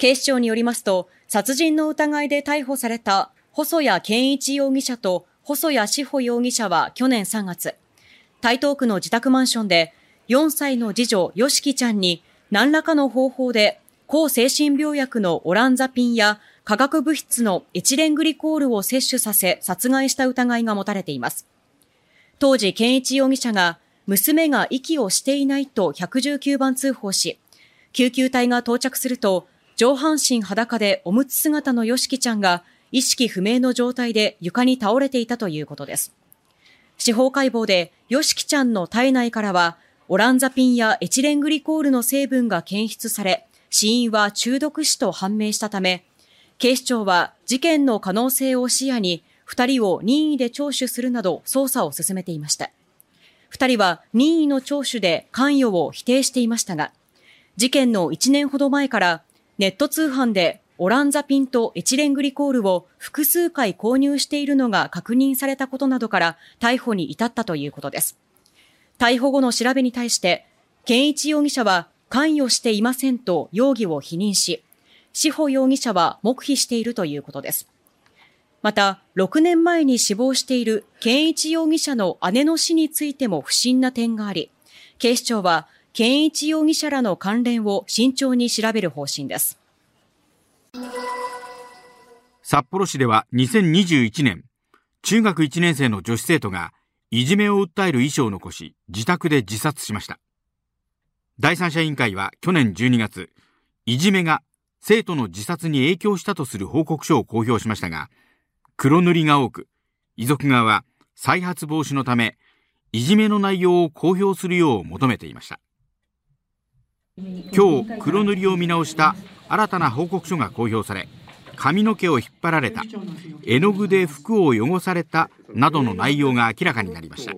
警視庁によりますと、殺人の疑いで逮捕された細谷健一容疑者と細谷志保容疑者は去年3月、台東区の自宅マンションで、4歳の次女、よしきちゃんに何らかの方法で抗精神病薬のオランザピンや化学物質のエチレングリコールを摂取させ殺害した疑いが持たれています。当時、健一容疑者が娘が息をしていないと119番通報し、救急隊が到着すると、上半身裸でおむつ姿のよしきちゃんが意識不明の状態で床に倒れていたということです。司法解剖で、よしきちゃんの体内からは、オランザピンやエチレングリコールの成分が検出され、死因は中毒死と判明したため、警視庁は事件の可能性を視野に、二人を任意で聴取するなど捜査を進めていました。二人は任意の聴取で関与を否定していましたが、事件の1年ほど前からネット通販でオランザピンとエチレングリコールを複数回購入しているのが確認されたことなどから逮捕に至ったということです。逮捕後の調べに対して、健一容疑者は関与していませんと容疑を否認し、志保容疑者は黙秘しているということです。また、6年前に死亡している健一容疑者の姉の死についても不審な点があり、警視庁は健一容疑者らの関連を慎重に調べる方針です。札幌市では2021年、中学1年生の女子生徒がいじめを訴える遺書を残し、自宅で自殺しました。第三者委員会は去年12月、いじめが生徒の自殺に影響したとする報告書を公表しましたが、黒塗りが多く、遺族側は再発防止のため、いじめの内容を公表するよう求めていました。今日、黒塗りを見直した新たな報告書が公表され、髪の毛を引っ張られた、絵の具で服を汚されたなどの内容が明らかになりました。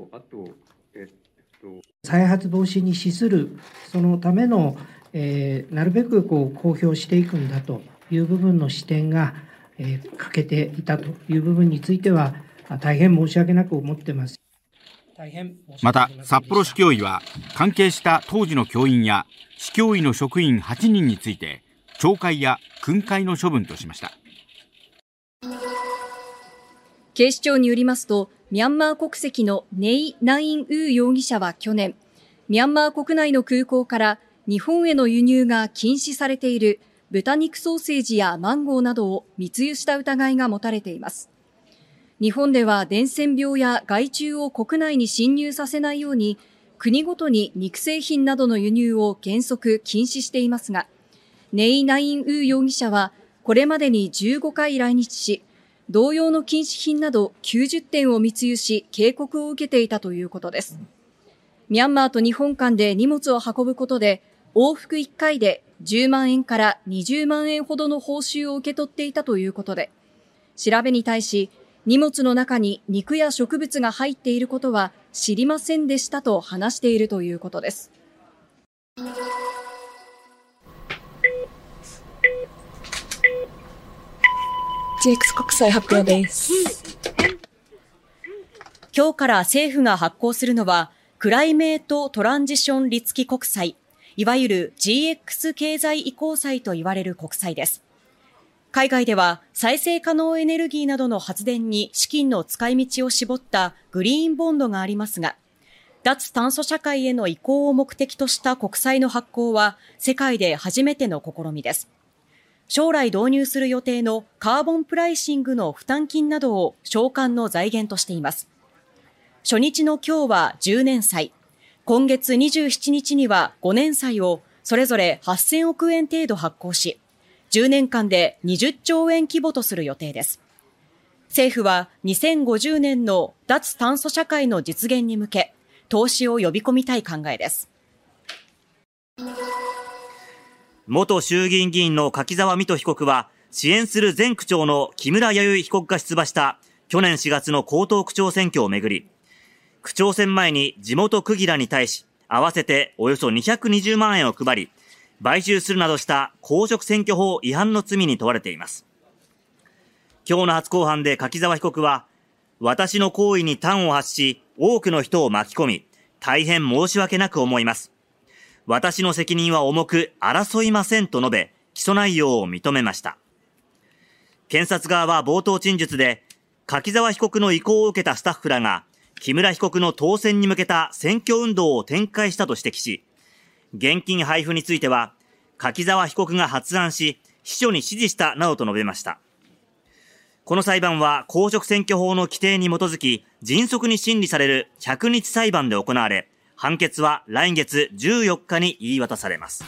再発防止に資する、そのための、えー、なるべくこう公表していくんだという部分の視点が、えー、欠けていたという部分については、大変申し訳なく思ってます。また、札幌市教委は、関係した当時の教員や市教委の職員8人について、懲戒や訓戒の処分としました。警視庁によりますと、ミャンマー国籍のネイ・ナイン・ウー容疑者は去年、ミャンマー国内の空港から日本への輸入が禁止されている豚肉ソーセージやマンゴーなどを密輸した疑いが持たれています。日本では伝染病や害虫を国内に侵入させないように、国ごとに肉製品などの輸入を原則禁止していますが、ネイ・ナイン・ウー容疑者は、これまでに15回来日し、同様の禁止品など90点を密輸し、警告を受けていたということです。ミャンマーと日本間で荷物を運ぶことで、往復1回で10万円から20万円ほどの報酬を受け取っていたということで、調べに対し、荷物の中に肉や植物が入っていることは知りませんでしたと話しているということです。GX 国債発表です。今日から政府が発行するのは、クライメートトランジション立期国債、いわゆる GX 経済移行債と言われる国債です。海外では再生可能エネルギーなどの発電に資金の使い道を絞ったグリーンボンドがありますが、脱炭素社会への移行を目的とした国債の発行は世界で初めての試みです。将来導入する予定のカーボンプライシングの負担金などを償還の財源としています。初日の今日は10年債、今月27日には5年債をそれぞれ8000億円程度発行し、10年間で20兆円規模とする予定です。政府は2050年の脱炭素社会の実現に向け、投資を呼び込みたい考えです。元衆議院議員の柿沢水戸被告は、支援する前区長の木村弥生被告が出馬した去年4月の江東区長選挙をめぐり、区長選前に地元区議らに対し、合わせておよそ220万円を配り、買収するなどした公職選挙法違反の罪に問われています。今日の初公判で柿沢被告は、私の行為に端を発し、多くの人を巻き込み、大変申し訳なく思います。私の責任は重く争いませんと述べ、起訴内容を認めました。検察側は冒頭陳述で、柿沢被告の意向を受けたスタッフらが、木村被告の当選に向けた選挙運動を展開したと指摘し、現金配布については、柿沢被告が発案し、秘書に指示したなどと述べました。この裁判は公職選挙法の規定に基づき、迅速に審理される100日裁判で行われ、判決は来月14日に言い渡されます。